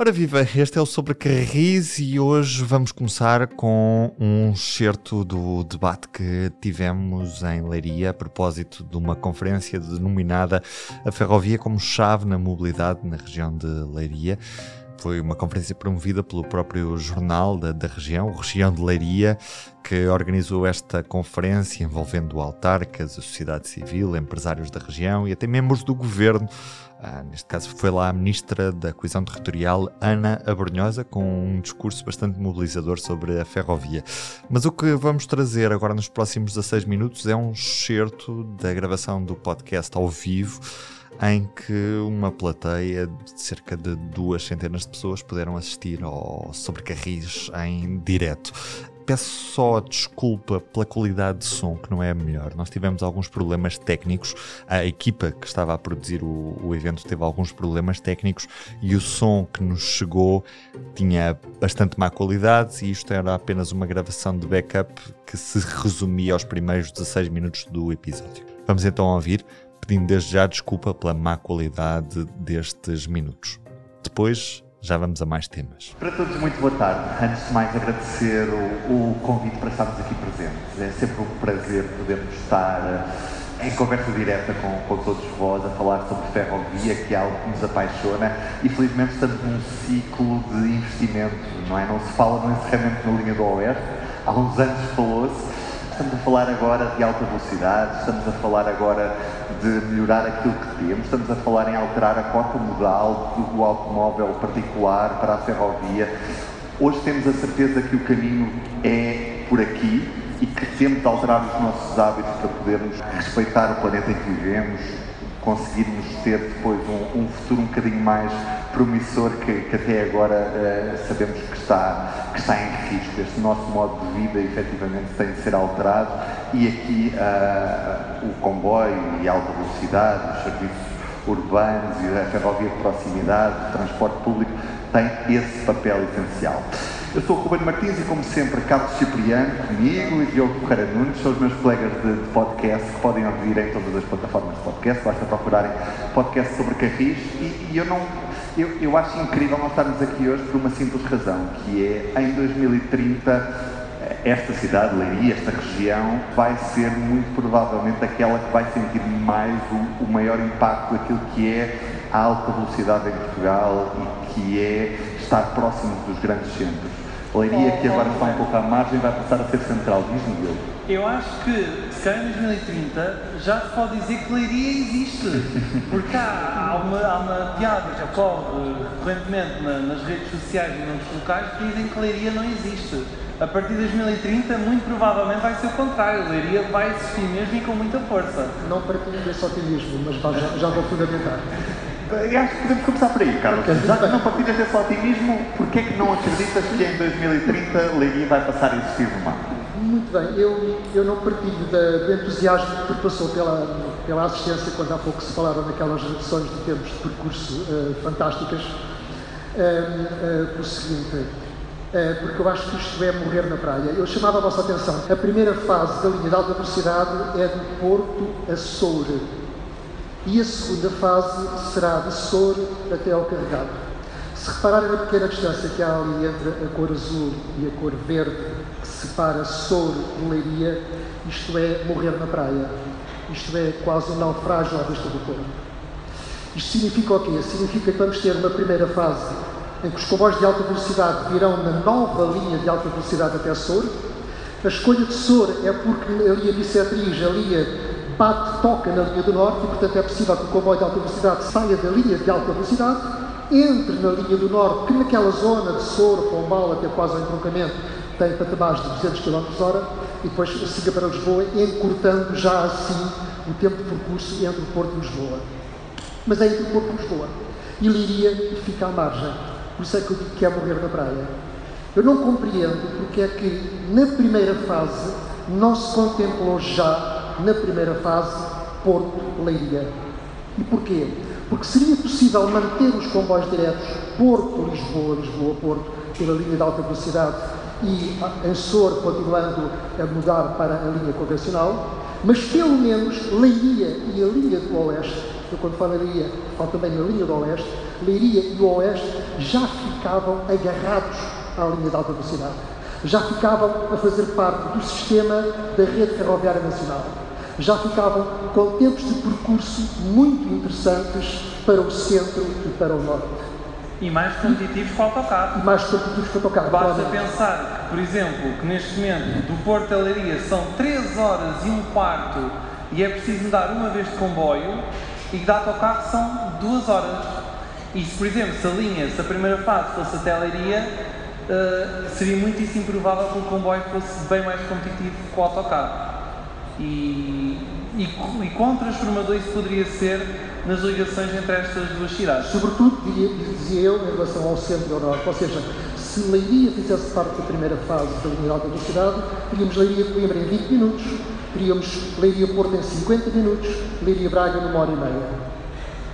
Ora viva, este é o Sobre Carris e hoje vamos começar com um excerto do debate que tivemos em Leiria a propósito de uma conferência denominada A Ferrovia como Chave na Mobilidade na região de Leiria. Foi uma conferência promovida pelo próprio jornal da, da região, Região de Leiria, que organizou esta conferência envolvendo autarcas, a sociedade civil, empresários da região e até membros do governo ah, neste caso foi lá a Ministra da Coesão Territorial, Ana Abrunhosa, com um discurso bastante mobilizador sobre a ferrovia. Mas o que vamos trazer agora nos próximos 16 minutos é um excerto da gravação do podcast ao vivo em que uma plateia de cerca de duas centenas de pessoas puderam assistir ao Sobrecarris em direto peço só desculpa pela qualidade de som, que não é a melhor. Nós tivemos alguns problemas técnicos, a equipa que estava a produzir o, o evento teve alguns problemas técnicos e o som que nos chegou tinha bastante má qualidade e isto era apenas uma gravação de backup que se resumia aos primeiros 16 minutos do episódio. Vamos então ouvir, pedindo desde já desculpa pela má qualidade destes minutos. Depois já vamos a mais temas. Para todos, muito boa tarde. Antes de mais, agradecer o, o convite para estarmos aqui presentes. É sempre um prazer podermos estar eh, em conversa direta com, com todos vós, a falar sobre ferrovia, que é algo que nos apaixona, e felizmente estamos num ciclo de investimento, não é? Não se fala no encerramento na linha do Oeste, há uns anos falou-se, estamos a falar agora de alta velocidade, estamos a falar agora de melhorar aquilo que temos, estamos a falar em alterar a cota modal do automóvel particular para a ferrovia. Hoje temos a certeza que o caminho é por aqui e que temos de alterar os nossos hábitos para podermos respeitar o planeta em que vivemos, conseguirmos ter depois um, um futuro um bocadinho mais promissor que, que até agora uh, sabemos que está, que está em risco. Este nosso modo de vida efetivamente tem de ser alterado e aqui uh, o comboio e a alta velocidade, os serviços urbanos e a ferrovia de proximidade, o transporte público tem esse papel essencial. Eu sou o Ruben Martins e, como sempre, Carlos Cipriano, comigo e Diogo Correia Nunes, são os meus colegas de, de, podcast que podem ouvir em todas as plataformas de podcast, basta procurarem podcast sobre carris e, e eu não. Eu, eu acho incrível nós estarmos aqui hoje por uma simples razão, que é em 2030 esta cidade, Leiria, esta região, vai ser muito provavelmente aquela que vai sentir mais o, o maior impacto daquilo que é a alta velocidade em Portugal e que é estar próximo dos grandes centros. Leiria, que agora está um pouco à margem, vai passar a ser central. Diz-me. Eu acho que, se calhar em 2030, já se pode dizer que Leiria existe. Porque há, há, uma, há uma piada que ocorre recorrentemente na, nas redes sociais e nos locais que dizem que Leiria não existe. A partir de 2030, muito provavelmente vai ser o contrário. Leiria vai existir mesmo e com muita força. Não partilho desse otimismo, mas já, já vou fundamentar. Eu acho que podemos começar por aí, Carlos. Já que não partilhas desse otimismo, porquê é que não acreditas que em 2030 Leiria vai passar a existir no mar? Muito bem, eu, eu não partilho da, do entusiasmo que passou pela, pela assistência quando há pouco se falaram naquelas reduções de tempos de percurso uh, fantásticas, uh, uh, por seguinte, porque eu acho que isto é morrer na praia. Eu chamava a vossa atenção, a primeira fase da linha de alta velocidade é do Porto a Soure e a segunda fase será de Sor até ao carregado. Se repararem na pequena distância que há ali entre a cor azul e a cor verde, separa Sor de Leiria, isto é morrer na praia. Isto é quase um naufrágio à vista do corpo. Isto significa o quê? Significa que vamos ter uma primeira fase em que os comboios de alta velocidade virão na nova linha de alta velocidade até Sor. A escolha de Sor é porque a bissetriz, ali a bate, toca na linha do norte e, portanto, é possível que o comboio de alta velocidade saia da linha de alta velocidade, entre na linha do norte, que naquela zona de Soro, Pombal, até quase ao entroncamento, tem patamares de 200 km hora, e depois siga para Lisboa, encurtando já assim o tempo de percurso entre o Porto e Lisboa. Mas é entre o Porto e Lisboa. E Liria fica à margem. Por isso é que eu digo que é morrer na praia. Eu não compreendo porque é que, na primeira fase, não se contemplou já na primeira fase, Porto-Leiria. E porquê? Porque seria possível manter os comboios diretos Porto-Lisboa, Lisboa-Porto, pela linha de alta velocidade e em Sor continuando a mudar para a linha convencional, mas pelo menos Leiria e a linha do Oeste, eu quando falo Leiria, falo também na linha do Oeste, Leiria e o Oeste já ficavam agarrados à linha de alta velocidade. Já ficavam a fazer parte do sistema da rede ferroviária nacional. Já ficavam com tempos de percurso muito interessantes para o centro e para o norte. E mais competitivos que o autocarro. E mais competitivos que o autocarro. Basta claramente. pensar que, por exemplo, que neste momento do Porto a Leiria são 3 horas e um quarto e é preciso mudar uma vez de comboio e que de autocarro são 2 horas. E se, por exemplo, se a linha, se a primeira fase fosse até a Leiria, eh, seria muitíssimo provável que o comboio fosse bem mais competitivo que o autocarro. E, e, e quão transformador isso poderia ser nas ligações entre estas duas cidades. Sobretudo, diria, dizia eu, em relação ao centro e ao norte. Ou seja, se Leiria fizesse parte da primeira fase da linha alta velocidade, teríamos Leiria-Coimbra em 20 minutos, teríamos Leiria-Porto em 50 minutos, Leiria-Braga numa hora e meia.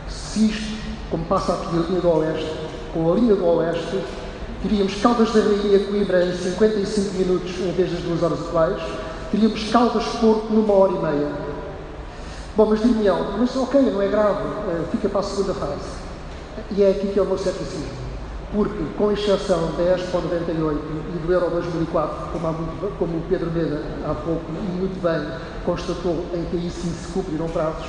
Se isto, como passa aqui a linha do Oeste, com a linha do Oeste, teríamos Caldas da Rainha Coimbra em 55 minutos em vez das duas horas atuais, teríamos Caldas Porto numa hora e meia. Bom, mas dir-me mas ok, não é grave, eh, fica para a segunda fase. E é aqui que o meu ceticismo. Porque, com exceção da Expo 98 e do Euro 2004, como, muito- como o Pedro Meda há pouco e muito bem constatou, em que aí sim se cumpriram prazos,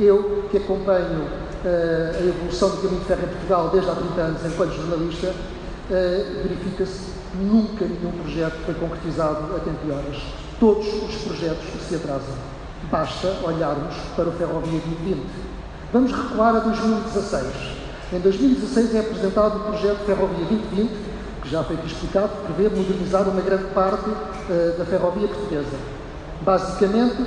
eu, que acompanho eh, a evolução do caminho de ferro em Portugal desde há 30 anos enquanto jornalista, eh, verifica-se nunca nenhum projeto foi concretizado a tempo e horas. Todos os projetos se atrasam. Basta olharmos para o Ferrovia 2020. Vamos recuar a 2016. Em 2016 é apresentado o projeto Ferrovia 2020, que já foi aqui explicado, que prevê modernizar uma grande parte eh, da ferrovia portuguesa. Basicamente,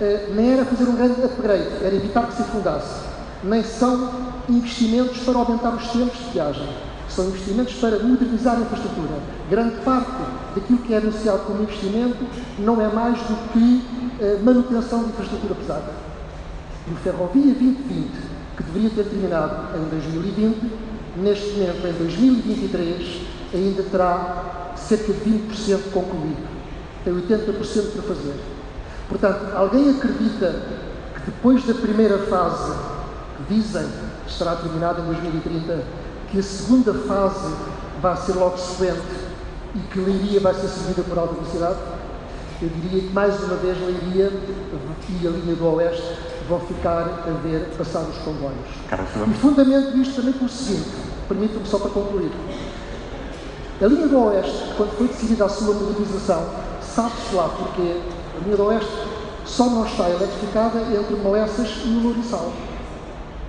eh, nem era fazer um grande upgrade, era evitar que se afundasse. Nem são investimentos para aumentar os tempos de viagem. São investimentos para modernizar a infraestrutura. Grande parte daquilo que é anunciado como investimento não é mais do que eh, manutenção de infraestrutura pesada. E o Ferrovia 2020, que deveria ter terminado em 2020, neste momento, em 2023, ainda terá cerca de 20% concluído. Tem 80% para fazer. Portanto, alguém acredita que depois da primeira fase, que dizem que estará terminada em 2030, que a segunda fase vai ser logo sequente e que Leiria vai ser seguida por alta velocidade? Eu diria que mais uma vez Leiria e a linha do Oeste vão ficar a ver passar os comboios. E fundamento isto também pelo seguinte, permitam-me só para concluir. A linha do Oeste, quando foi decidida a sua modernização, sabe-se lá porque a linha do Oeste só não está eletrificada entre Molessas e o Louriçal.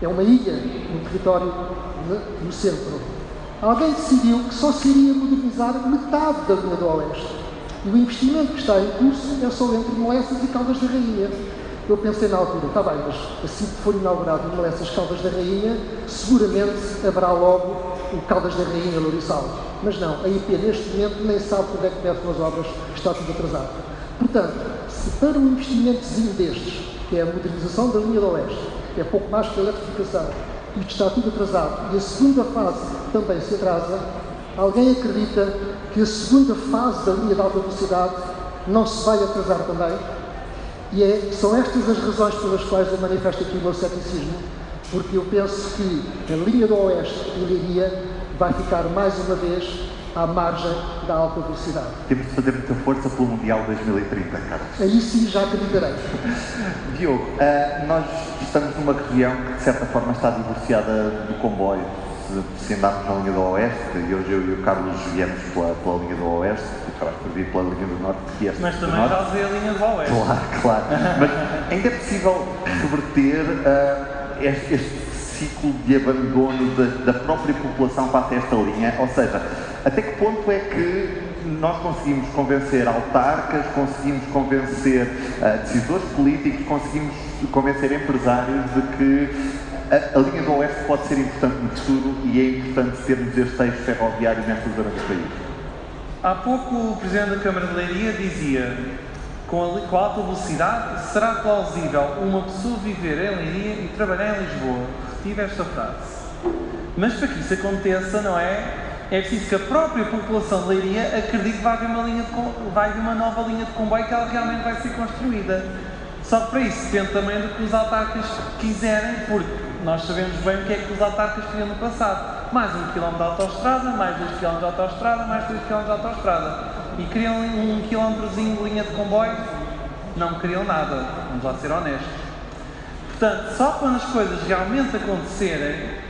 É uma ilha no território no centro. Alguém decidiu que só se iria modernizar metade da linha do Oeste. E o investimento que está em curso é só entre Molessas e Caldas da Rainha. Eu pensei na altura, está bem, mas assim que for inaugurado Molessas Caldas da Rainha, seguramente haverá logo o Caldas da Rainha Louriçal. Mas não, a IP neste momento nem sabe quando é que começam as obras, está tudo atrasado. Portanto, se para um investimentozinho destes, que é a modernização da linha do Oeste, é pouco mais que a eletrificação, isto está tudo atrasado, e a segunda fase também se atrasa, alguém acredita que a segunda fase da linha de alta velocidade não se vai atrasar também? E é, são estas as razões pelas quais eu manifesto aqui o meu ceticismo, porque eu penso que a linha do Oeste e Leiria vai ficar mais uma vez à margem da alta velocidade. temos de fazer muita força pelo Mundial 2030, Carlos. Aí sim já acreditarei. Diogo, ah, nós estamos numa região que de certa forma está divorciada do comboio. Se, se andarmos na linha do Oeste, e hoje eu e o Carlos viemos pela, pela linha do Oeste, tu acabaste por vir pela linha do Norte, que vieste Mas do também Norte. já usei a linha do Oeste. Claro, claro. Mas ainda é possível reverter ah, este, este ciclo de abandono da, da própria população face a esta linha? Ou seja, até que ponto é que nós conseguimos convencer autarcas, conseguimos convencer ah, decisores políticos, conseguimos convencer empresários de que a, a linha do Oeste pode ser importante no futuro e é importante termos este eixo ferroviário nesta zona do país? Há pouco o Presidente da Câmara de Leiria dizia com a, com a alta velocidade será plausível uma pessoa viver em Leiria e trabalhar em Lisboa. Retive esta frase. Mas para que isso aconteça, não é? É preciso que a própria população de Leiria acredite que vai haver uma, linha de, vai haver uma nova linha de comboio que ela realmente vai ser construída. Só que para isso depende também do que os autarcas quiserem, porque nós sabemos bem o que é que os autarcas queriam no passado. mais um quilómetro de autoestrada, mais dois quilómetros de autoestrada, mais três quilómetros de autoestrada. E criam um quilómetrozinho de linha de comboio? Não criam nada, vamos lá ser honestos. Portanto, só quando as coisas realmente acontecerem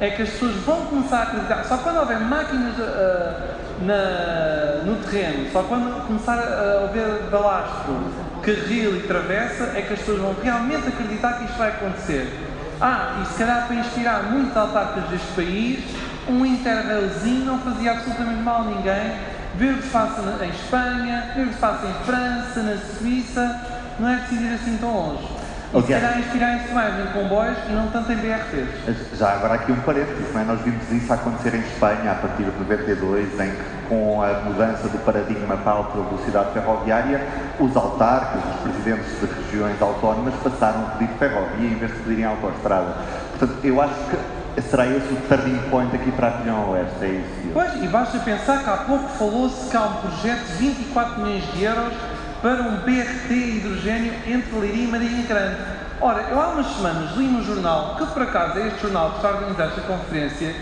é que as pessoas vão começar a acreditar. Só quando houver máquinas uh, na, no terreno, só quando começar a haver balastro, carril e travessa, é que as pessoas vão realmente acreditar que isto vai acontecer. Ah, e se calhar para inspirar muitos autarcas deste país, um interrailzinho não fazia absolutamente mal a ninguém. Ver o que se passa em Espanha, ver o que se passa em França, na Suíça, não é preciso ir assim tão longe. E se calhar inspirarem-se mais em comboios e não tanto em BRTs. Já agora aqui um parênteses, não é? nós vimos isso acontecer em Espanha a partir de 92, em que com a mudança do paradigma para a alta velocidade ferroviária, os autarcas, os presidentes de regiões autónomas passaram a pedir ferrovia em vez de pedirem autoestrada. Portanto, eu acho que será esse o turning point aqui para a região oeste, é isso? Pois, e basta pensar que há pouco falou-se que há um projeto de 24 milhões de euros para um BRT hidrogênio entre Leiria e Marinha Grande. Ora, eu há umas semanas li no jornal, que por acaso é este jornal que está a organizar esta conferência,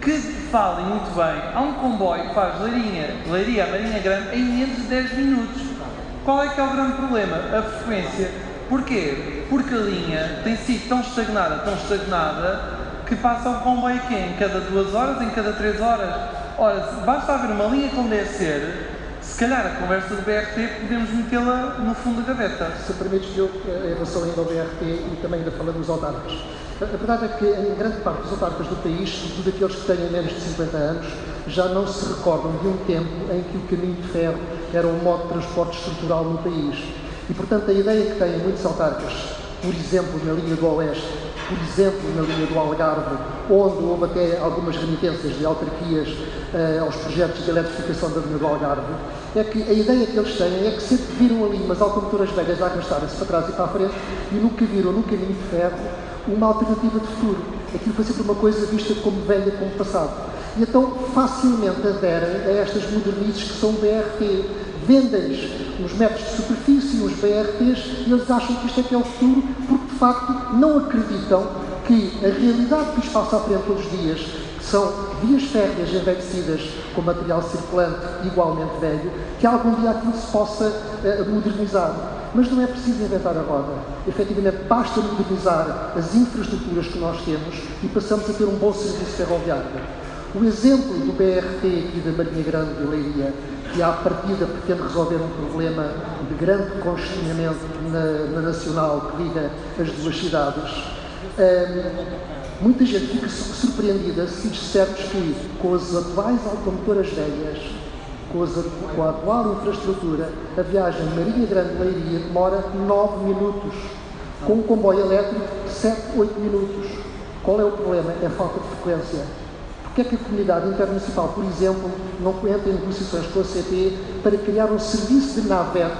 que fala muito bem, há um comboio que faz Leiria, Leiria a Marinha Grande em menos de 10 minutos. Qual é que é o grande problema? A frequência. Porquê? Porque a linha tem sido tão estagnada, tão estagnada, que passa o comboio aqui em cada duas horas, em cada três horas. Ora, basta haver uma linha deve ser, se calhar a conversa do BRT podemos metê-la no fundo da gaveta. Se permites, eu, em relação ainda ao BRT e também ainda falando dos autarcas. A verdade é que em grande parte dos autarcas do país, sobretudo aqueles que têm menos de 50 anos, já não se recordam de um tempo em que o caminho de ferro era um modo de transporte estrutural no país. E, portanto, a ideia que têm muitos autarcas, por exemplo, na linha do Oeste, por exemplo, na linha do Algarve, onde houve até algumas remitências de autarquias uh, aos projetos de eletrificação da linha do Algarve, é que a ideia que eles têm é que sempre viram ali umas automotoras velhas a arrastarem-se para trás e para a frente e nunca viram no caminho de ferro uma alternativa de futuro. Aquilo foi sempre uma coisa vista como velha, como passado. E então facilmente aderem a estas modernices que são BRT. Vendem-lhes uns metros de superfície, uns BRTs, e eles acham que isto é que é o futuro, de facto não acreditam que a realidade que lhes passa à frente todos os dias, que são vias férreas envelhecidas com material circulante igualmente velho, que algum dia aquilo se possa uh, modernizar. Mas não é preciso inventar a roda. Efetivamente, basta modernizar as infraestruturas que nós temos e passamos a ter um bom serviço ferroviário. O exemplo do BRT aqui da Marinha Grande de Leiria, que à partida pretende resolver um problema de grande congestionamento na, na Nacional que liga as duas cidades, um, Muita gente fica surpreendida se dissermos que, com as atuais automotoras velhas, com, as, com, a atual infraestrutura, a viagem Marinha Grande-Leiria demora 9 minutos. Com o comboio elétrico, 7, 8 minutos. Qual é o problema? É a falta de frequência. Porquê é que a comunidade intermunicipal, por exemplo, não entra em negociações com a CP para criar um serviço de navete,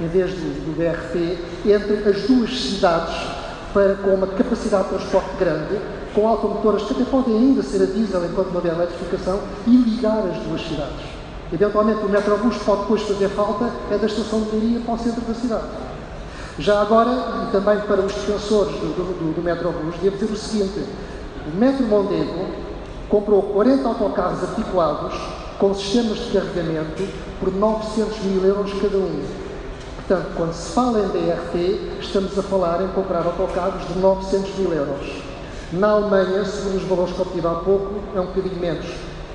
em vez do, do BRT, entre as duas cidades para, com uma capacidade de transporte grande, com automotoras que até podem ainda ser a diesel enquanto não houver eletrificação, e ligar as duas cidades. Eventualmente o metrobus pode depois fazer falta é da estação de Leiria para o centro da cidade. Já agora, e também para os defensores do, do, do metrobus, devo dizer o seguinte, o Metro Mondego comprou 40 autocarros articulados com sistemas de carregamento por 900 mil euros cada um Portanto, quando se fala em BRT, estamos a falar em comprar autocarros de 900 mil euros. Na Alemanha, segundo os valores que obtive há pouco, é um bocadinho menos.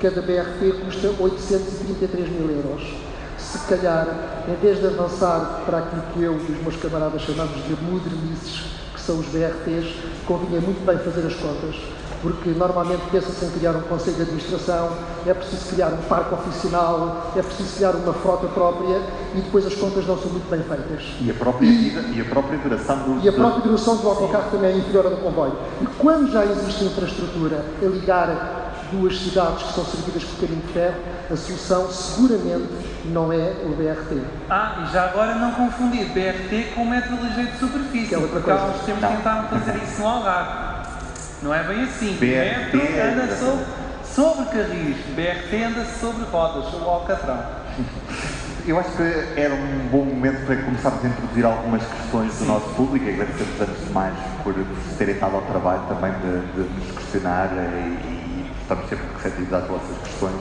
Cada BRT custa 833 mil euros. Se calhar, em vez de avançar para aquilo que eu e os meus camaradas chamamos de modernices, que são os BRTs, convinha muito bem fazer as contas porque normalmente pensa-se em criar um conselho de administração, é preciso criar um parque oficinal, é preciso criar uma frota própria e depois as contas não são muito bem feitas. E a própria, e, e a própria duração do... E a própria duração do autocarro também é inferior à do comboio. E quando já existe infraestrutura a ligar duas cidades que são servidas por caminho de ferro, a solução seguramente não é o BRT. Ah, e já agora não confundir BRT com metro ligeiro de superfície, que é outra porque coisa. há uns tempos tentaram fazer isso no Algarve. Não é bem assim. BRT metro é anda sobre, sobre carris, BRT anda sobre rodas, sobre alcatrão. Eu acho que era um bom momento para começarmos a introduzir algumas questões Sim. do nosso público e agradecemos antes de mais por, por terem estado ao trabalho também de, de nos questionar e, e estamos sempre receptivos às vossas questões.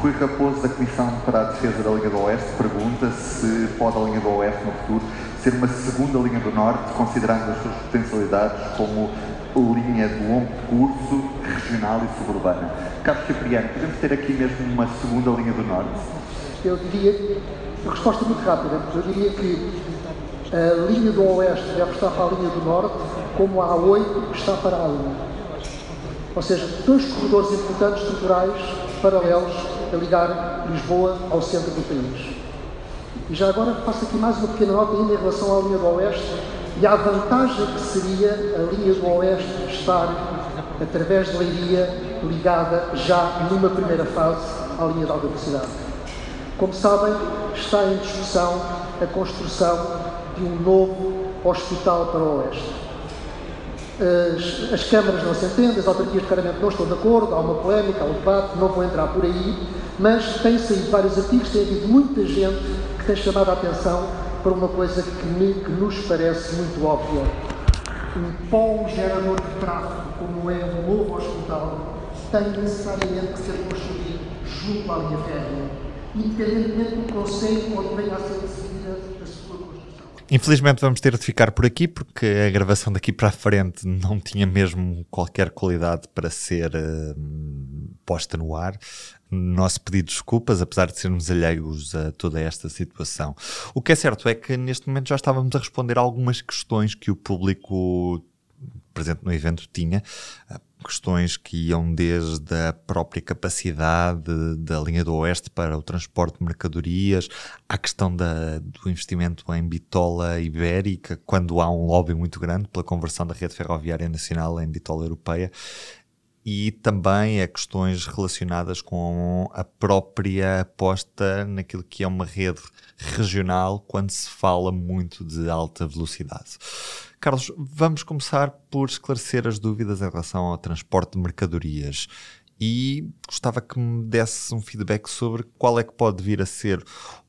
Rui Raposo, da Comissão para a Defesa da Linha do Oeste, pergunta se pode a Linha do Oeste no futuro ser uma segunda linha do Norte, considerando as suas potencialidades como linha de longo curso, regional e suburbana. Carlos Cipriano, podemos ter aqui mesmo uma segunda linha do Norte? Eu diria, a resposta muito rápida, eu diria que a linha do Oeste deve estar para a linha do Norte, como a A8 está para a A1. Ou seja, dois corredores importantes estruturais paralelos a ligar Lisboa ao centro do país. E já agora faço aqui mais uma pequena nota ainda em relação à linha do Oeste e à vantagem que seria a linha do Oeste estar, através de Leiria, ligada já numa primeira fase à linha de alta velocidade. Como sabem, está em discussão a construção de um novo hospital para o Oeste. As, as câmaras não se entendem, as autarquias claramente não estão de acordo, há uma polémica, há um debate, não vou entrar por aí, mas têm saído vários artigos, tem havido muita gente que tem chamado a atenção para uma coisa que, me, que nos parece muito óbvia. Um polo gerador de tráfego, como é o novo hospital, tem necessariamente que ser construído junto à linha férrea, independentemente do conceito onde venha a ser decidida a sua. Infelizmente vamos ter de ficar por aqui porque a gravação daqui para a frente não tinha mesmo qualquer qualidade para ser uh, posta no ar nosso pedido de desculpas, apesar de sermos alheios a toda esta situação. O que é certo é que neste momento já estávamos a responder a algumas questões que o público presente no evento tinha, ah, questões que iam desde a própria capacidade da linha do Oeste para o transporte de mercadorias, à questão da, do investimento em bitola ibérica, quando há um lobby muito grande pela conversão da rede ferroviária nacional em bitola europeia, e também a questões relacionadas com a própria aposta naquilo que é uma rede regional quando se fala muito de alta velocidade. Carlos, vamos começar por esclarecer as dúvidas em relação ao transporte de mercadorias e gostava que me desse um feedback sobre qual é que pode vir a ser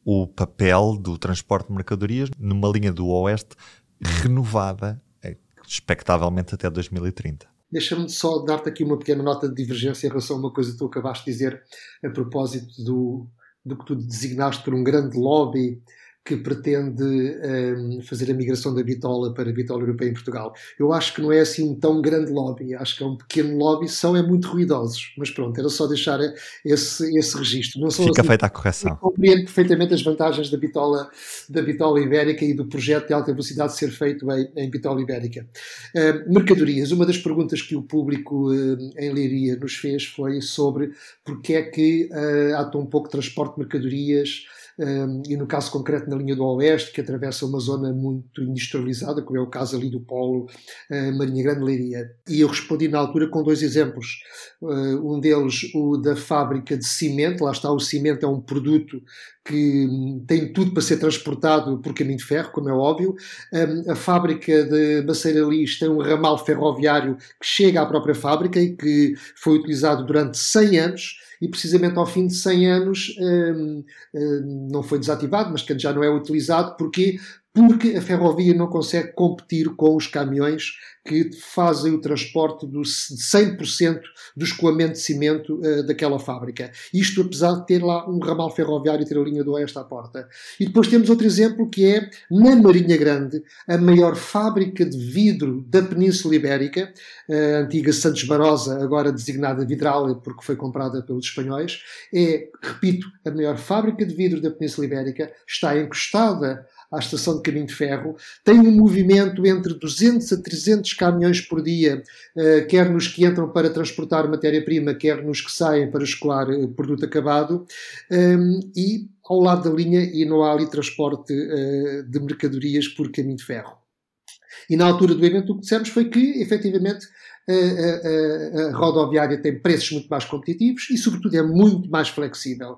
o papel do transporte de mercadorias numa linha do Oeste renovada, eh, expectavelmente até 2030. Deixa-me só dar-te aqui uma pequena nota de divergência em relação a uma coisa que tu acabaste de dizer a propósito do, do que tu designaste por um grande lobby que pretende um, fazer a migração da bitola para a bitola europeia em Portugal. Eu acho que não é assim um tão grande lobby, acho que é um pequeno lobby, são é muito ruidosos, mas pronto, era só deixar esse, esse registro. Não Fica assim, feita a correção. Compreendo perfeitamente as vantagens da bitola, da bitola ibérica e do projeto de alta velocidade ser feito em, em bitola ibérica. Uh, mercadorias, uma das perguntas que o público uh, em Leiria nos fez foi sobre porque é que uh, há tão pouco transporte de mercadorias e no caso concreto na linha do Oeste, que atravessa uma zona muito industrializada, como é o caso ali do Polo uh, Marinha Grande Leiria. E eu respondi na altura com dois exemplos. Uh, um deles, o da fábrica de cimento, lá está, o cimento é um produto que tem tudo para ser transportado por caminho de ferro, como é óbvio. A fábrica de Maceiralis tem um ramal ferroviário que chega à própria fábrica e que foi utilizado durante 100 anos e precisamente ao fim de 100 anos um, um, não foi desativado, mas que já não é utilizado. Porquê? Porque a ferrovia não consegue competir com os caminhões que fazem o transporte de 100% do escoamento de cimento uh, daquela fábrica. Isto apesar de ter lá um ramal ferroviário e ter a linha do oeste à porta. E depois temos outro exemplo que é, na Marinha Grande, a maior fábrica de vidro da Península Ibérica, a antiga Santos Barosa, agora designada Vidral porque foi comprada pelos espanhóis, é, repito, a maior fábrica de vidro da Península Ibérica, está encostada à estação de caminho de ferro, tem um movimento entre 200 a 300 caminhões por dia, uh, quer nos que entram para transportar matéria-prima, quer nos que saem para escolar uh, produto acabado, ehm, e ao lado da linha e não há ali transporte uh, de mercadorias por caminho de ferro. E na altura do evento o que dissemos foi que, efetivamente, a, a, a, rodoviária tem preços muito mais competitivos e, sobretudo, é muito mais flexível.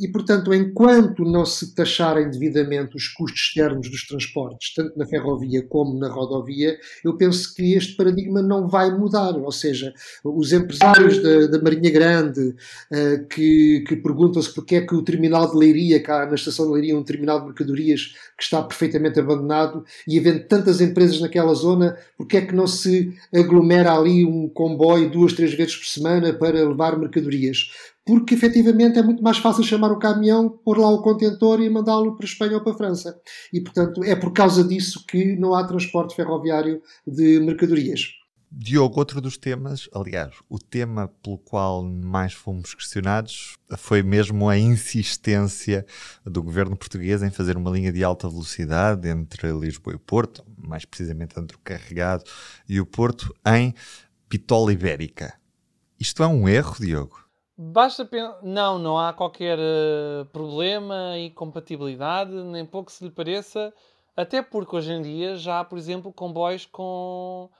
E, portanto, enquanto não se taxarem devidamente os custos externos dos transportes, tanto na ferrovia como na rodovia, eu penso que este paradigma não vai mudar. Ou seja, os empresários da, da Marinha Grande uh, que, que perguntam-se porque é que o terminal de Leiria, cá na estação de Leiria, um terminal de mercadorias que está perfeitamente abandonado, e havendo tantas empresas naquela zona, porque é que não se aglomera ali um comboio duas, três vezes por semana para levar mercadorias? Porque efetivamente é muito mais fácil chamar o caminhão, pôr lá o contentor e mandá-lo para a Espanha ou para a França. E, portanto, é por causa disso que não há transporte ferroviário de mercadorias. Diogo, outro dos temas, aliás, o tema pelo qual mais fomos questionados foi mesmo a insistência do governo português em fazer uma linha de alta velocidade entre Lisboa e Porto, mais precisamente entre o Carregado e o Porto, em Pitola Ibérica. Isto é um erro, Diogo? Basta pensar. Não, não há qualquer uh, problema e compatibilidade, nem pouco se lhe pareça. Até porque hoje em dia já há, por exemplo, comboios com,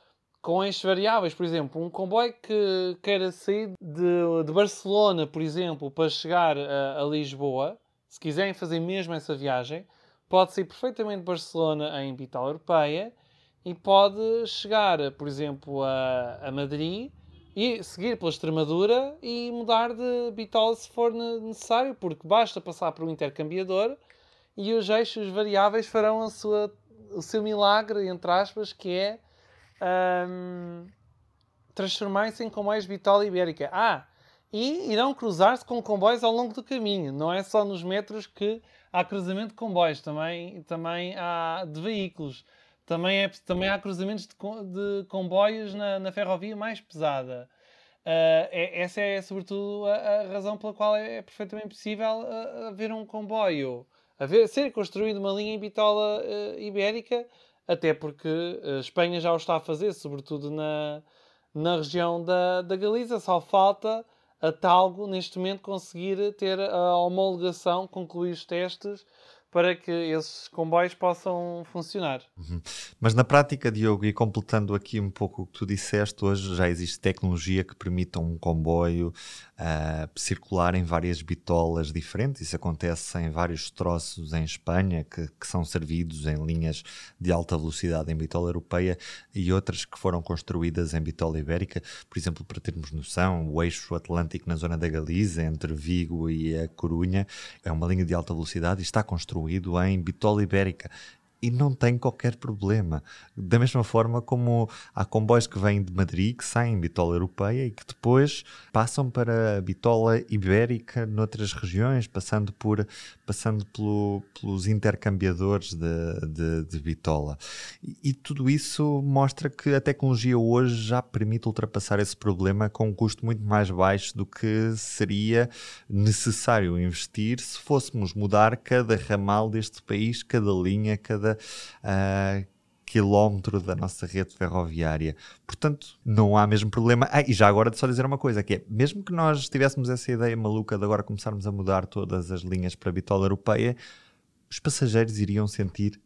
com eixos variáveis. Por exemplo, um comboio que queira sair de, de Barcelona, por exemplo, para chegar a, a, Lisboa, se quiserem fazer mesmo essa viagem, pode sair perfeitamente de Barcelona em Vital Europeia e pode chegar, por exemplo, a, a Madrid e seguir pela Extremadura e mudar de bitola se for necessário, porque basta passar por um intercambiador e os eixos variáveis farão a sua, o seu milagre, entre aspas, que é um, transformarem-se em comboios bitola ibérica. Ah, e irão cruzar-se com comboios ao longo do caminho. Não é só nos metros que há cruzamento de comboios, também, também há de veículos. Também, é, também há cruzamentos de, de comboios na, na, ferrovia mais pesada. Uh, é, essa é, sobretudo, a, a, razão pela qual é, é perfeitamente possível uh, haver um comboio, haver, ser construído uma linha em bitola uh, ibérica, até porque a Espanha já o está a fazer, sobretudo na, na região da, da Galiza. Só falta a Talgo, neste momento, conseguir ter a homologação, concluir os testes para que esses comboios possam funcionar. Uhum. Mas na prática, Diogo, e completando aqui um pouco o que tu disseste, hoje já existe tecnologia que permita um comboio uh, circular em várias bitolas diferentes. Isso acontece em vários troços em Espanha que, que, são servidos em linhas de alta velocidade em bitola europeia e outras que foram construídas em bitola ibérica. Por exemplo, para termos noção, o eixo atlântico na zona da Galiza, entre Vigo e a Corunha, é uma linha de alta velocidade e está construído em bitola ibérica e não tem qualquer problema. Da mesma forma como há comboios que vêm de Madrid, que saem em bitola europeia e que depois passam para a bitola ibérica noutras regiões, passando, por, passando pelo, pelos intercambiadores de, de, de bitola. E, e, tudo isso mostra que a tecnologia hoje já permite ultrapassar esse problema com um custo muito mais baixo do que seria necessário investir se fôssemos mudar cada ramal deste país, cada linha, cada uh, quilómetro da nossa rede ferroviária. Portanto, não há mesmo problema. Ah, e já agora de só dizer uma coisa, que é, mesmo que nós tivéssemos essa ideia maluca de agora começarmos a mudar todas as linhas para a bitola europeia, os passageiros iriam sentir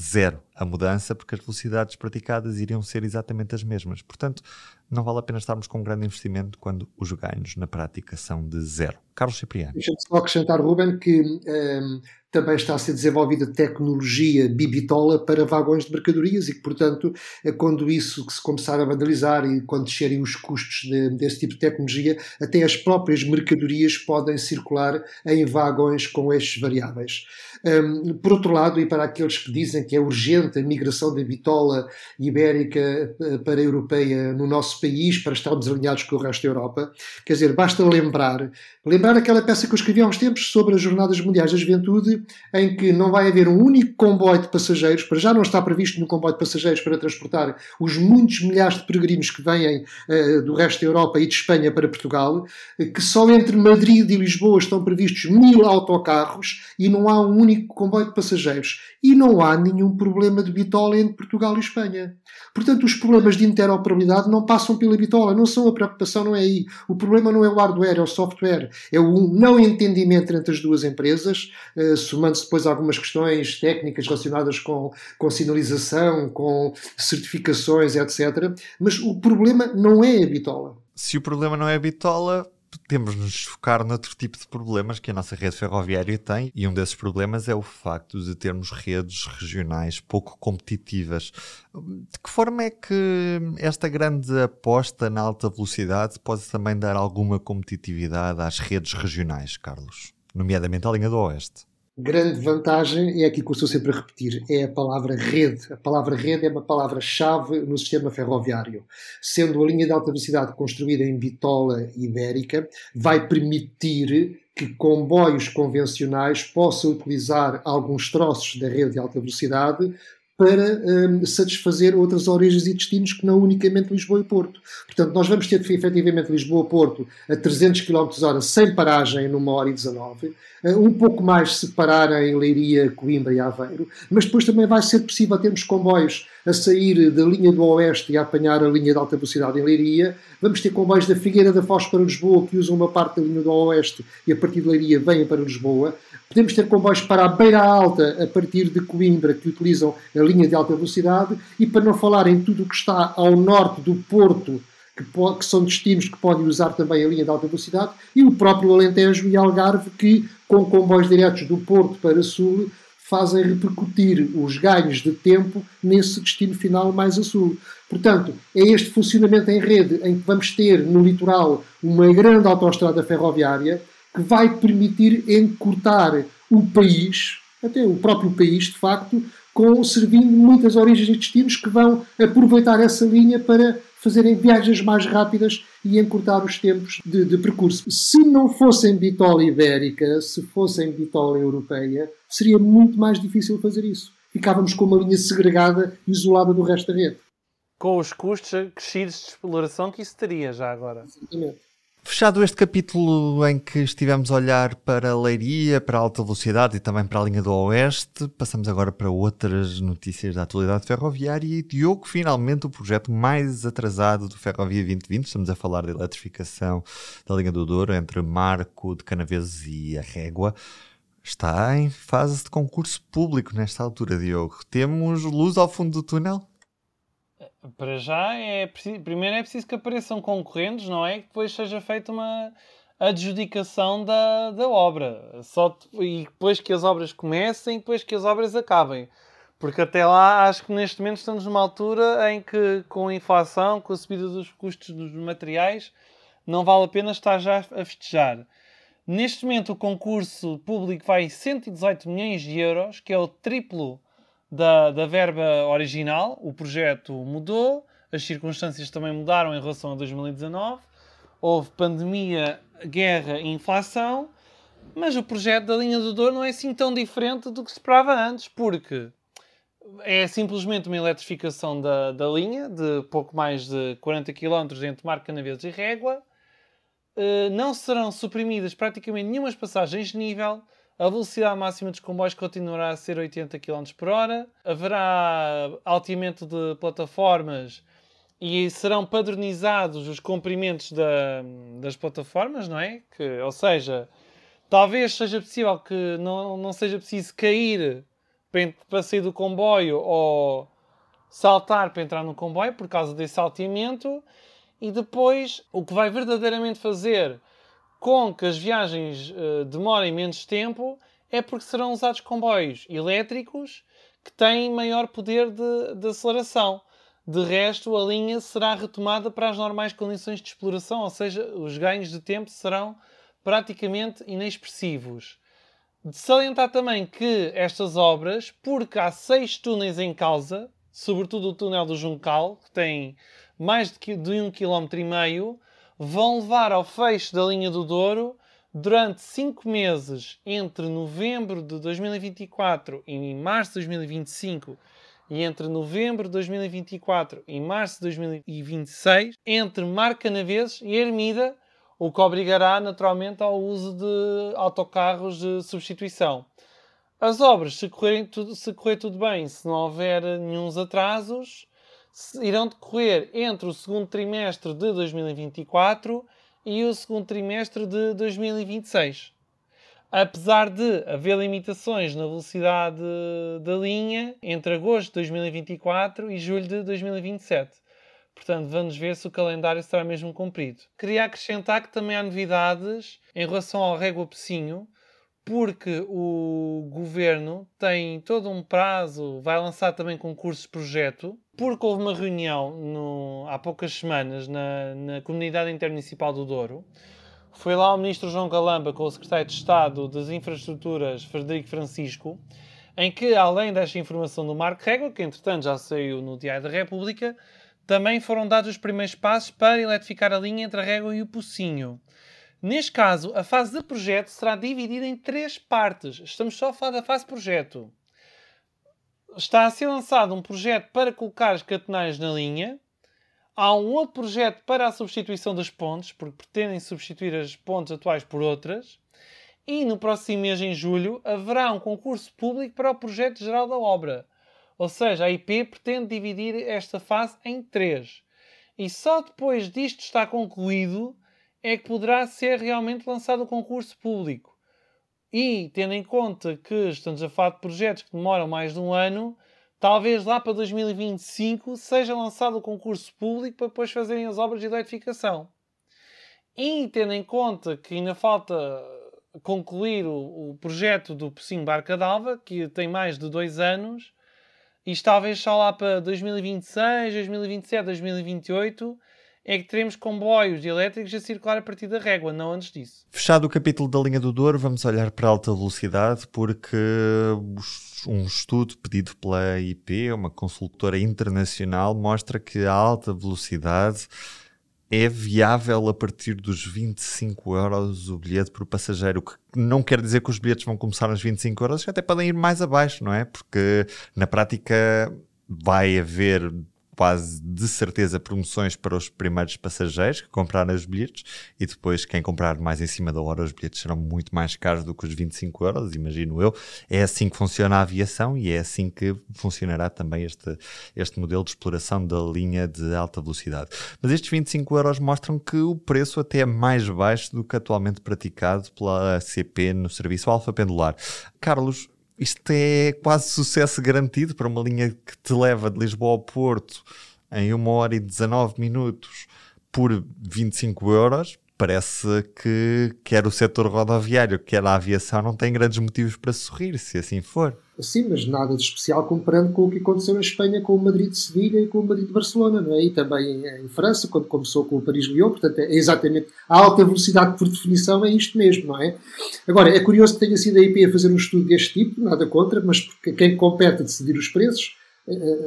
zero a mudança, porque as velocidades praticadas iriam ser exatamente as mesmas. Portanto, não vale a pena estarmos com um grande investimento quando os ganhos na prática são de zero. Carlos Cipriano. Deixa-me só acrescentar, Ruben, que um, ehm, também está a ser desenvolvida tecnologia bibitola para vagões de mercadorias e que, portanto, é quando isso que se começar a vandalizar e quando descerem os custos de, desse tipo de tecnologia, até as próprias mercadorias podem circular em vagões com eixos variáveis. Um, por outro lado, e para aqueles que dizem que é urgente a migração da bitola ibérica eh, para a europeia no nosso país, para estarmos alinhados com o resto da Europa, quer dizer, basta lembrar, lembrar aquela peça que eu escrevi há uns tempos sobre as Jornadas Mundiais da Juventude, em que não vai haver um único comboio de passageiros, para já não está previsto no comboio de passageiros para transportar os muitos milhares de peregrinos que vêm uh, do resto da Europa e de Espanha para Portugal, que só entre Madrid e Lisboa estão previstos mil autocarros e não há um único comboio de passageiros. E não há nenhum problema de bitola entre Portugal e Espanha. Portanto, os problemas de interoperabilidade não passam pela bitola, não são a preocupação, não é aí. O problema não é o hardware, é o software. É o não entendimento entre as duas empresas, uh, somando-se depois algumas questões técnicas relacionadas com, com sinalização, com certificações, etc. Mas o problema não é a bitola. Se o problema não é a bitola, temos de nos focar noutro tipo de problemas que a nossa rede ferroviária tem, e um desses problemas é o facto de termos redes regionais pouco competitivas. De que forma é que esta grande aposta na alta velocidade pode também dar alguma competitividade às redes regionais, Carlos? Nomeadamente à linha do Oeste grande vantagem é aquilo que eu estou sempre a repetir, é a palavra rede. A palavra rede é uma palavra-chave no sistema ferroviário. Sendo a linha de alta velocidade construída em bitola ibérica, vai permitir que comboios convencionais possam utilizar alguns troços da rede de alta velocidade para um, satisfazer outras origens e destinos que não unicamente Lisboa e Porto. Portanto, nós vamos ter efetivamente Lisboa-Porto a 300 km h sem paragem numa hora e 19, uh, um pouco mais se pararem em Leiria, Coimbra e Aveiro, mas depois também vai ser possível termos comboios a sair da linha do Oeste e a apanhar a linha de alta velocidade em Leiria. Vamos ter comboios da Figueira da Foz para Lisboa que usam uma parte da linha do Oeste e a partir de Leiria vêm para Lisboa. Podemos ter comboios para a Beira Alta a partir de Coimbra que utilizam a linha de alta velocidade e para não falar em tudo o que está ao norte do Porto que, que, são destinos que podem usar também a linha de alta velocidade, e o próprio Alentejo e Algarve, que, com comboios diretos do Porto para Sul, fazem repercutir os ganhos de tempo nesse destino final mais a sul. Portanto, é este funcionamento em rede em que vamos ter no litoral uma grande autoestrada ferroviária que vai permitir encurtar o país, até o próprio país, de facto, com servindo muitas origens e destinos que vão aproveitar essa linha para fazerem viagens mais rápidas e encurtar os tempos de, de percurso. Se não fossem bitola ibérica, se fossem bitola europeia, seria muito mais difícil fazer isso. Ficávamos com uma linha segregada, isolada do resto da rede. Com os custos crescidos de exploração que isso teria já agora. Exatamente. Fechado este capítulo em que estivemos a olhar para a Leiria, para a alta velocidade e também para a linha do Oeste, passamos agora para outras notícias da atualidade ferroviária e Diogo, finalmente o projeto mais atrasado do Ferrovia 2020, estamos a falar da eletrificação da linha do Douro entre Marco de Canaveses e a Régua, está em fase de concurso público nesta altura, Diogo. Temos luz ao fundo do túnel? Para já, é preciso, primeiro é preciso que apareçam concorrentes, não é? Que depois seja feita uma adjudicação da, da obra. Só, e depois que as obras comecem, depois que as obras acabem. Porque até lá, acho que neste momento estamos numa altura em que, com a inflação, com a subida dos custos dos materiais, não vale a pena estar já a festejar. Neste momento, o concurso público vai 118 milhões de euros, que é o triplo da, da verba original. O projeto mudou, as circunstâncias também mudaram em relação a 2019. Houve pandemia, guerra e inflação, mas o projeto da linha do Douro não é assim tão diferente do que se esperava antes, porque é simplesmente uma eletrificação da, da linha de pouco mais de 40 km entre Marca Canaveses e Régua. Uh, não serão suprimidas praticamente nenhumas passagens de nível a velocidade máxima dos comboios continuará a ser 80 km por hora. Haverá alteamento de plataformas e serão padronizados os comprimentos da, das plataformas, não é? Que, ou seja, talvez seja possível que não, não seja preciso cair para, para sair do comboio ou saltar para entrar no comboio por causa desse alteamento. E depois, o que vai verdadeiramente fazer com que as viagens uh, demorem menos tempo é porque serão usados comboios elétricos que têm maior poder de, de aceleração. De resto, a linha será retomada para as normais condições de exploração, ou seja, os ganhos de tempo serão praticamente inexpressivos. De salientar também que estas obras, porque há seis túneis em causa, sobretudo o túnel do Juncal, que tem mais de um quilómetro e meio, vão levar ao fecho da linha do Douro durante cinco meses entre novembro de 2024 e março de 2025 e entre novembro de 2024 e março de 2026 entre Marcanaveses e Ermida, o que obrigará naturalmente ao uso de autocarros de substituição. As obras, se, correrem tudo, se correr tudo bem, se não houver nenhum atrasos, irão decorrer entre o segundo trimestre de 2024 e o segundo trimestre de 2026. Apesar de haver limitações na velocidade da linha entre agosto de 2024 e julho de 2027. Portanto, vamos ver se o calendário será mesmo cumprido. Queria acrescentar que também há novidades em relação ao Régua Pecinho, porque o governo tem todo um prazo, vai lançar também concursos de projeto, porque houve uma reunião no, há poucas semanas na, na Comunidade Intermunicipal do Douro. Foi lá o ministro João Galamba com o secretário de Estado das Infraestruturas, Frederico Francisco, em que, além desta informação do Marco Régua, que entretanto já saiu no Diário da República, também foram dados os primeiros passos para eletrificar a linha entre a Régua e o Pocinho. Neste caso, a fase de projeto será dividida em três partes. Estamos só a falar da fase projeto. Está a ser lançado um projeto para colocar as catenais na linha. Há um outro projeto para a substituição das pontes, porque pretendem substituir as pontes atuais por outras. E no próximo mês, em julho, haverá um concurso público para o projeto geral da obra. Ou seja, a IP pretende dividir esta fase em três. E só depois disto estar concluído é que poderá ser realmente lançado o concurso público. E, tendo em conta que estamos a falar de projetos que demoram mais de um ano, talvez lá para 2025 seja lançado o concurso público para depois fazerem as obras de eletrificação. E, tendo em conta que ainda falta concluir o, o projeto do Pocinho Barca d'Alva, que tem mais de dois anos, isto talvez só lá para 2026, 2027, 2028 é que teremos comboios elétricos a circular a partir da régua, não antes disso. Fechado o capítulo da linha do Douro, vamos olhar para a alta velocidade, porque um estudo pedido pela IP, uma consultora internacional, mostra que a alta velocidade é viável a partir dos 25 euros o bilhete por passageiro, o que não quer dizer que os bilhetes vão começar nos 25 euros, até podem ir mais abaixo, não é? Porque na prática vai haver quase de certeza promoções para os primeiros passageiros que comprarem os bilhetes e depois quem comprar mais em cima da hora os bilhetes serão muito mais caros do que os 25 euros, imagino eu. É assim que funciona a aviação e é assim que funcionará também este, este modelo de exploração da linha de alta velocidade. Mas estes 25 euros mostram que o preço até é mais baixo do que atualmente praticado pela CP no serviço Alfa Pendular. Carlos, isto é quase sucesso garantido para uma linha que te leva de Lisboa ao Porto em 1 hora e 19 minutos por 25 euros. Parece que quer o setor rodoviário, quer a aviação, não tem grandes motivos para sorrir, se assim for. Sim, mas nada de especial comparando com o que aconteceu na Espanha com o Madrid de Sevilha e com o Madrid de Barcelona, não é? E também em França, quando começou com o Paris-Lyon, portanto é exatamente a alta velocidade por definição é isto mesmo, não é? Agora, é curioso que tenha sido a IP a fazer um estudo deste tipo, nada contra, mas porque quem compete a decidir os preços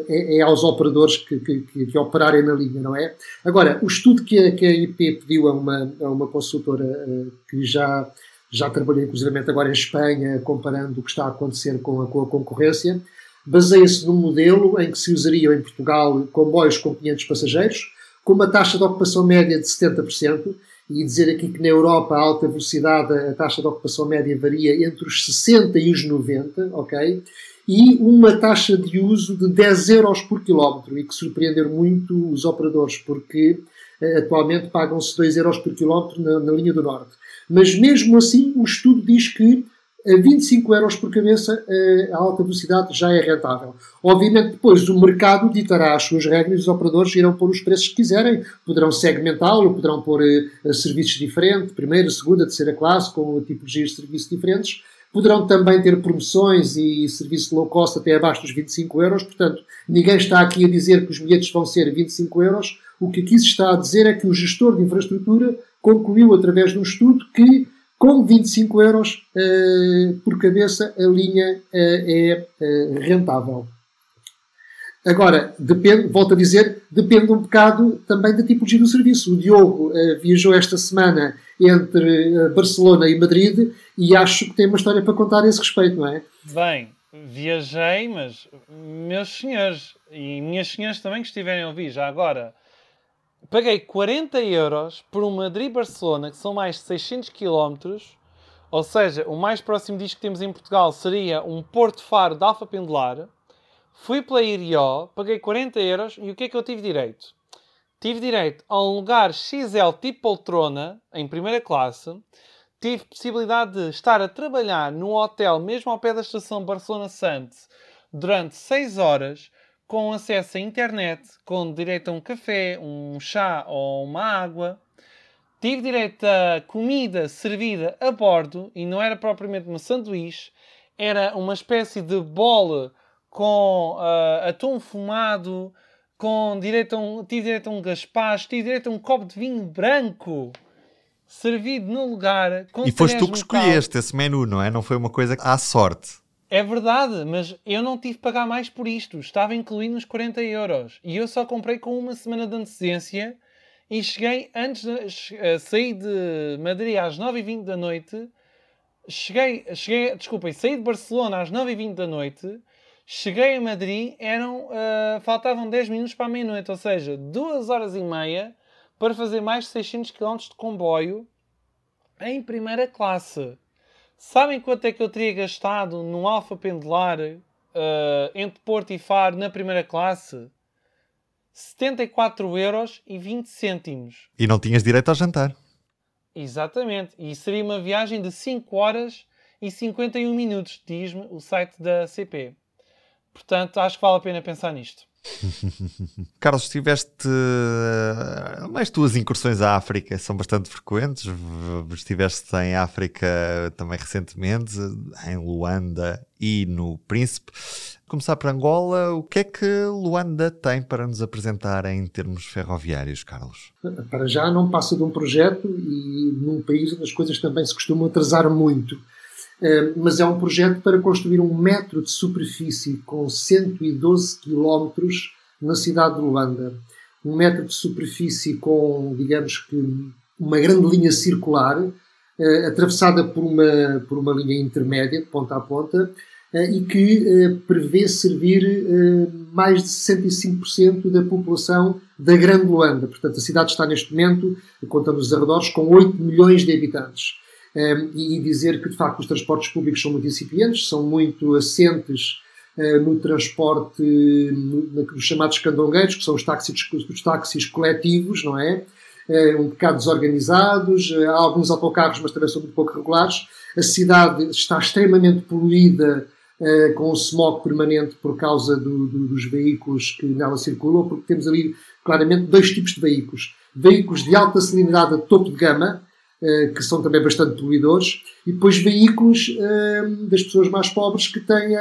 é, é aos operadores que, que, que, operarem na linha, não é? Agora, o estudo que a, que a IP pediu a uma, a uma consultora uh, que já, já trabalhou inclusive agora em Espanha, comparando o que está a acontecer com a, com a concorrência, baseia-se num modelo em que se usariam em Portugal comboios com 500 passageiros, com uma taxa de ocupação média de 70%, e dizer aqui que na Europa a alta velocidade a taxa de ocupação média varia entre os 60 e os 90, ok? E uma taxa de uso de 10 euros por quilómetro e que surpreender muito os operadores porque uh, atualmente pagam-se 2 euros por quilómetro na, na, linha do Norte. Mas mesmo assim o estudo diz que a 25 euros por cabeça uh, a alta velocidade já é rentável. Obviamente depois o mercado ditará as suas regras e os operadores irão pôr os preços que quiserem, poderão segmentá-lo, poderão pôr uh, serviços diferentes, primeira, segunda, terceira classe, com tipologias de serviços diferentes, Poderão também ter promoções e serviço low cost até abaixo dos 25 euros, portanto, ninguém está aqui a dizer que os bilhetes vão ser 25 euros. O que aqui se está a dizer é que o gestor de infraestrutura concluiu, através de um estudo, que com 25 euros uh, por cabeça a linha uh, é uh, rentável. Agora, depende, volto a dizer, depende um bocado também da tipologia do serviço. O Diogo viajou esta semana entre Barcelona e Madrid e acho que tem uma história para contar a esse respeito, não é? Bem, viajei, mas meus senhores e minhas senhoras também que estiverem a ouvir já agora, paguei 40 euros por um Madrid-Barcelona, que são mais de 600 km, ou seja, o mais próximo disto que temos em Portugal seria um Porto Faro de Alfa Pendular. Fui pela Irió, paguei 40 euros e o que é que eu tive direito? Tive direito a um lugar XL tipo poltrona, em primeira classe, tive possibilidade de estar a trabalhar num hotel mesmo ao pé da estação Barcelona Santos durante 6 horas com acesso à internet, com direito a um café, um chá ou uma água. Tive direito a comida servida a bordo e não era propriamente uma sanduíche, era uma espécie de bolo com uh, atum fumado, com direito a um, tive direito a um gaspacho, tive direito a um copo de vinho branco servido no lugar. Com e foste tu que escolheste esse menu, não é? Não foi uma coisa à sorte. É verdade, mas eu não tive que pagar mais por isto. Estava incluído nos 40 euros. E eu só comprei com uma semana de antecedência e cheguei antes de uh, sair de Madrid às 9h20 da noite. Cheguei, cheguei, desculpem, saí de Barcelona às 9h20 da noite. Cheguei a Madrid, eram, uh, faltavam 10 minutos para a meia-noite, ou seja, 2 horas e meia para fazer mais de 600 km de comboio em primeira classe. Sabem quanto é que eu teria gastado num Alfa Pendular uh, entre Porto e Faro na primeira classe? 74 euros e 20 cêntimos. E não tinhas direito ao jantar. Exatamente. E seria uma viagem de 5 horas e 51 minutos, diz-me o site da CP. Portanto, acho que vale a pena pensar nisto. Carlos, tiveste. As tuas incursões à África são bastante frequentes. Estiveste em África também recentemente, em Luanda e no Príncipe. Começar por Angola, o que é que Luanda tem para nos apresentar em termos ferroviários, Carlos? Para já não passa de um projeto e num país onde as coisas também se costumam atrasar muito. Eh, mas é um projeto para construir um metro de superfície com 112 quilómetros na cidade de Luanda. Um metro de superfície com, digamos que, uma grande linha circular, eh, atravessada por uma, por uma linha intermédia, de ponta a ponta, eh, e que prevê servir mais de 65% da população da Grande Luanda. Portanto, a cidade está neste momento, contando os arredores, com 8 milhões de habitantes e dizer que, de facto, os transportes públicos são muito incipientes, são muito assentes eh, no transporte nos chamados candongueiros, que são os táxis, os táxis coletivos, não é? Eh, um bocado desorganizados, eh, há alguns autocarros, mas também são muito pouco regulares. A cidade está extremamente poluída com o smog permanente por causa do, do, dos veículos que nela circulam, porque temos ali claramente dois tipos de veículos. Veículos de alta cilindrada topo de gama, que são também bastante poluidores, e depois veículos eh, das pessoas mais pobres que têm,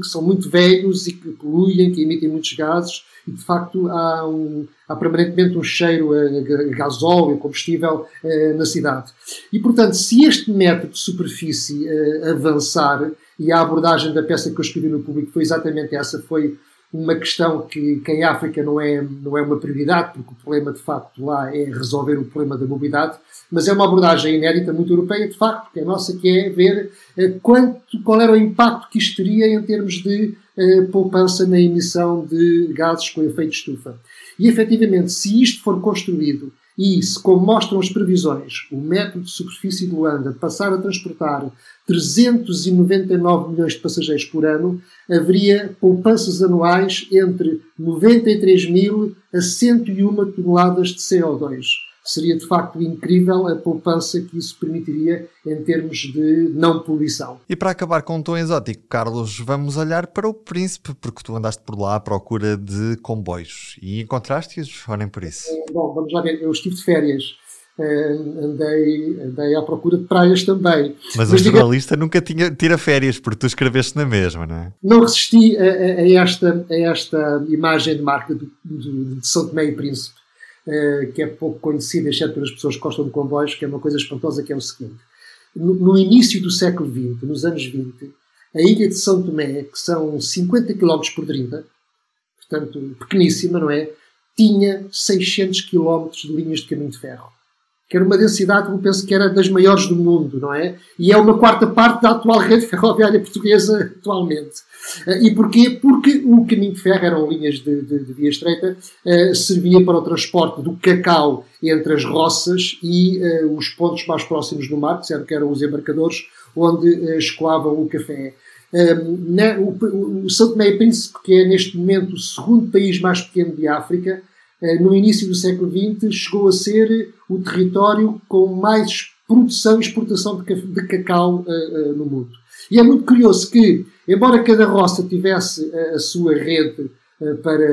que são muito velhos e que poluem, que emitem muitos gases, e de facto há, um, há permanentemente um cheiro a, gasóleo, combustível eh, na cidade. E portanto, se este método de superfície avançar, e a abordagem da peça que eu escrevi no público foi exatamente essa, foi uma questão que, que em África não é, não é uma prioridade, porque o problema de facto lá é resolver o problema da mobilidade, mas é uma abordagem inédita, muito europeia, de facto, que é nossa, que é ver eh, quanto, qual era o impacto que isto teria em termos de eh, poupança na emissão de gases com efeito de estufa. E efetivamente, se isto for construído e se, como mostram as previsões, o método de superfície de Luanda passar a transportar 399 milhões de passageiros por ano, haveria poupanças anuais entre 93 mil a 101 toneladas de CO2. Seria de facto incrível a poupança que isso permitiria em termos de não poluição. E para acabar com um tom exótico, Carlos, vamos olhar para o Príncipe, porque tu andaste por lá à procura de comboios e encontraste-os, olhem por isso. Bom, vamos lá ver, eu estive de férias Uh, andei, andei à procura de praias também. Mas, Mas o jornalista diga, nunca tinha, tira férias, porque tu escreveste na mesma, não é? Não resisti a, a, esta, a esta imagem de marca de, de, de São Tomé e Príncipe, que é pouco conhecida, exceto pelas pessoas que gostam de comboios, que é uma coisa espantosa, que é o seguinte. No, no início do século XX, nos anos 20, a ilha de São Tomé, que são 50 km por 30, portanto pequeníssima, não é? Tinha 600 km de linhas de caminho de ferro que era uma densidade eu penso que era das maiores do mundo, não é? E é uma quarta parte da atual rede ferroviária portuguesa atualmente. Eh, e porquê? Porque o caminho de ferro eram linhas de, de, de via estreita, uh, servia para o transporte do cacau entre as roças e uh, os pontos mais próximos do mar, que eram os embarcadores, onde escoavam o café. O, o São Tomé e Príncipe, que é neste momento o segundo país mais pequeno de África, eh, no início do século XX, chegou a ser o território com mais produção e exportação de cacau uh, no mundo. E é muito curioso que, embora cada roça tivesse a sua rede eh, para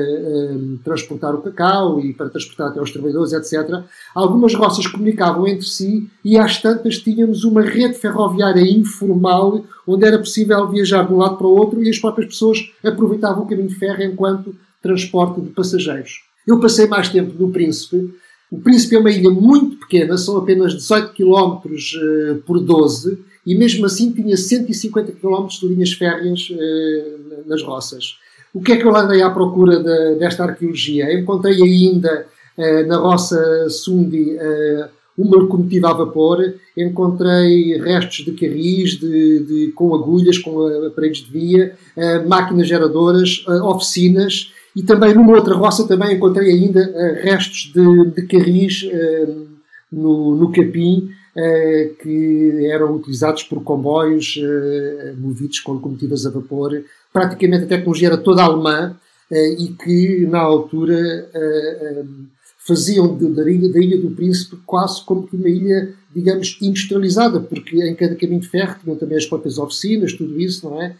transportar o cacau e para transportar até os trabalhadores, etc. Algumas roças comunicavam entre si e às tantas tínhamos uma rede ferroviária informal onde era possível viajar de um lado para o outro e as próprias pessoas aproveitavam o caminho de ferro enquanto transporte de passageiros. Eu passei mais tempo no Príncipe. O Príncipe é uma ilha muito pequena, são apenas 18 km uh, por 12 e mesmo assim tinha 150 km de linhas férreas uh, nas roças. O que é que eu andei à procura de, desta arqueologia? Encontrei ainda uh, na roça Sundi uma locomotiva a vapor, encontrei restos de carris de, de com agulhas, com aparelhos de via, máquinas geradoras, oficinas e também numa outra roça também encontrei ainda restos de, de carris no, no capim que eram utilizados por comboios movidos com locomotivas a vapor praticamente a tecnologia era toda alemã e que, na altura, faziam da ilha, da ilha do Príncipe quase como que uma ilha, digamos, industrializada, porque em cada caminho de ferro tinham também as próprias oficinas, tudo isso, não é?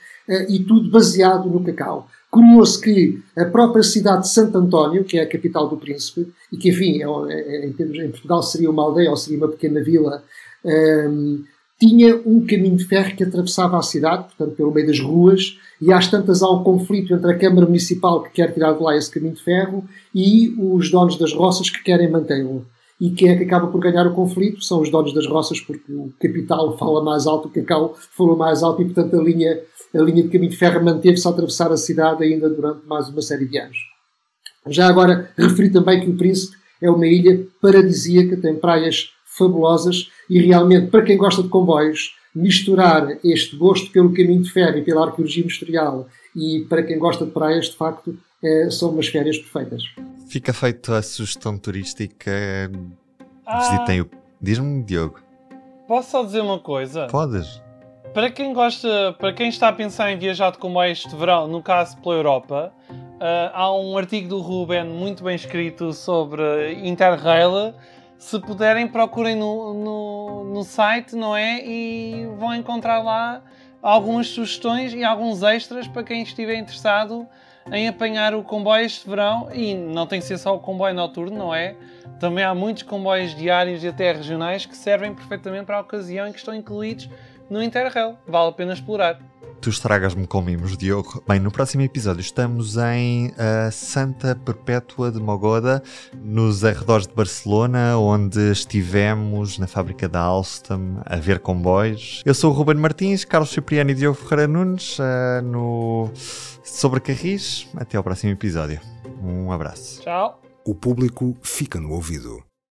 E tudo baseado no cacau. Curioso que a própria cidade de Santo António, que é a capital do Príncipe, e que, enfim, é, é, em, Portugal seria uma aldeia ou seria uma pequena vila, um, tinha um caminho de ferro que atravessava a cidade, portanto, pelo meio das ruas, e às tantas há um conflito entre a Câmara Municipal que quer tirar de lá esse caminho de ferro e os donos das roças que querem mantê-lo. E quem é que acaba por ganhar o conflito são os donos das roças, porque o capital fala mais alto, o cacau falou mais alto e, portanto, a linha, a linha de caminho de ferro manteve-se a atravessar a cidade ainda durante mais uma série de anos. Já agora, referi também que o Príncipe é uma ilha paradisíaca, tem praias fabulosas e realmente, para quem gosta de comboios, misturar este gosto pelo caminho de ferro e pela arqueologia industrial e para quem gosta de praias, de facto, é, são umas férias perfeitas. Fica feito a sugestão turística. Ah, Visitem o. Diz-me, Diogo. Posso só dizer uma coisa? Podes. Para quem gosta, para quem está a pensar em viajar de comboio este verão, no caso pela Europa, uh, há um artigo do Ruben muito bem escrito sobre Interrail se puderem, procurem no, no, no, site, não é? E vão encontrar lá algumas sugestões e alguns extras para quem estiver interessado em apanhar o comboio este verão. E não tem que ser só o comboio noturno, não é? Também há muitos comboios diários e até regionais que servem perfeitamente para a ocasião em que estão incluídos no Interrail. Vale a pena explorar. Tu estragas-me com mimos, Diogo. Bem, no próximo episódio estamos em uh, Santa Perpétua de Mogoda, nos arredores de Barcelona, onde estivemos na fábrica da Alstom a ver comboios. Eu sou o Ruben Martins, Carlos Cipriano e Diogo Ferreira Nunes, uh, no Sobre Carris. Até ao próximo episódio. Um abraço. Tchau. O público fica no ouvido.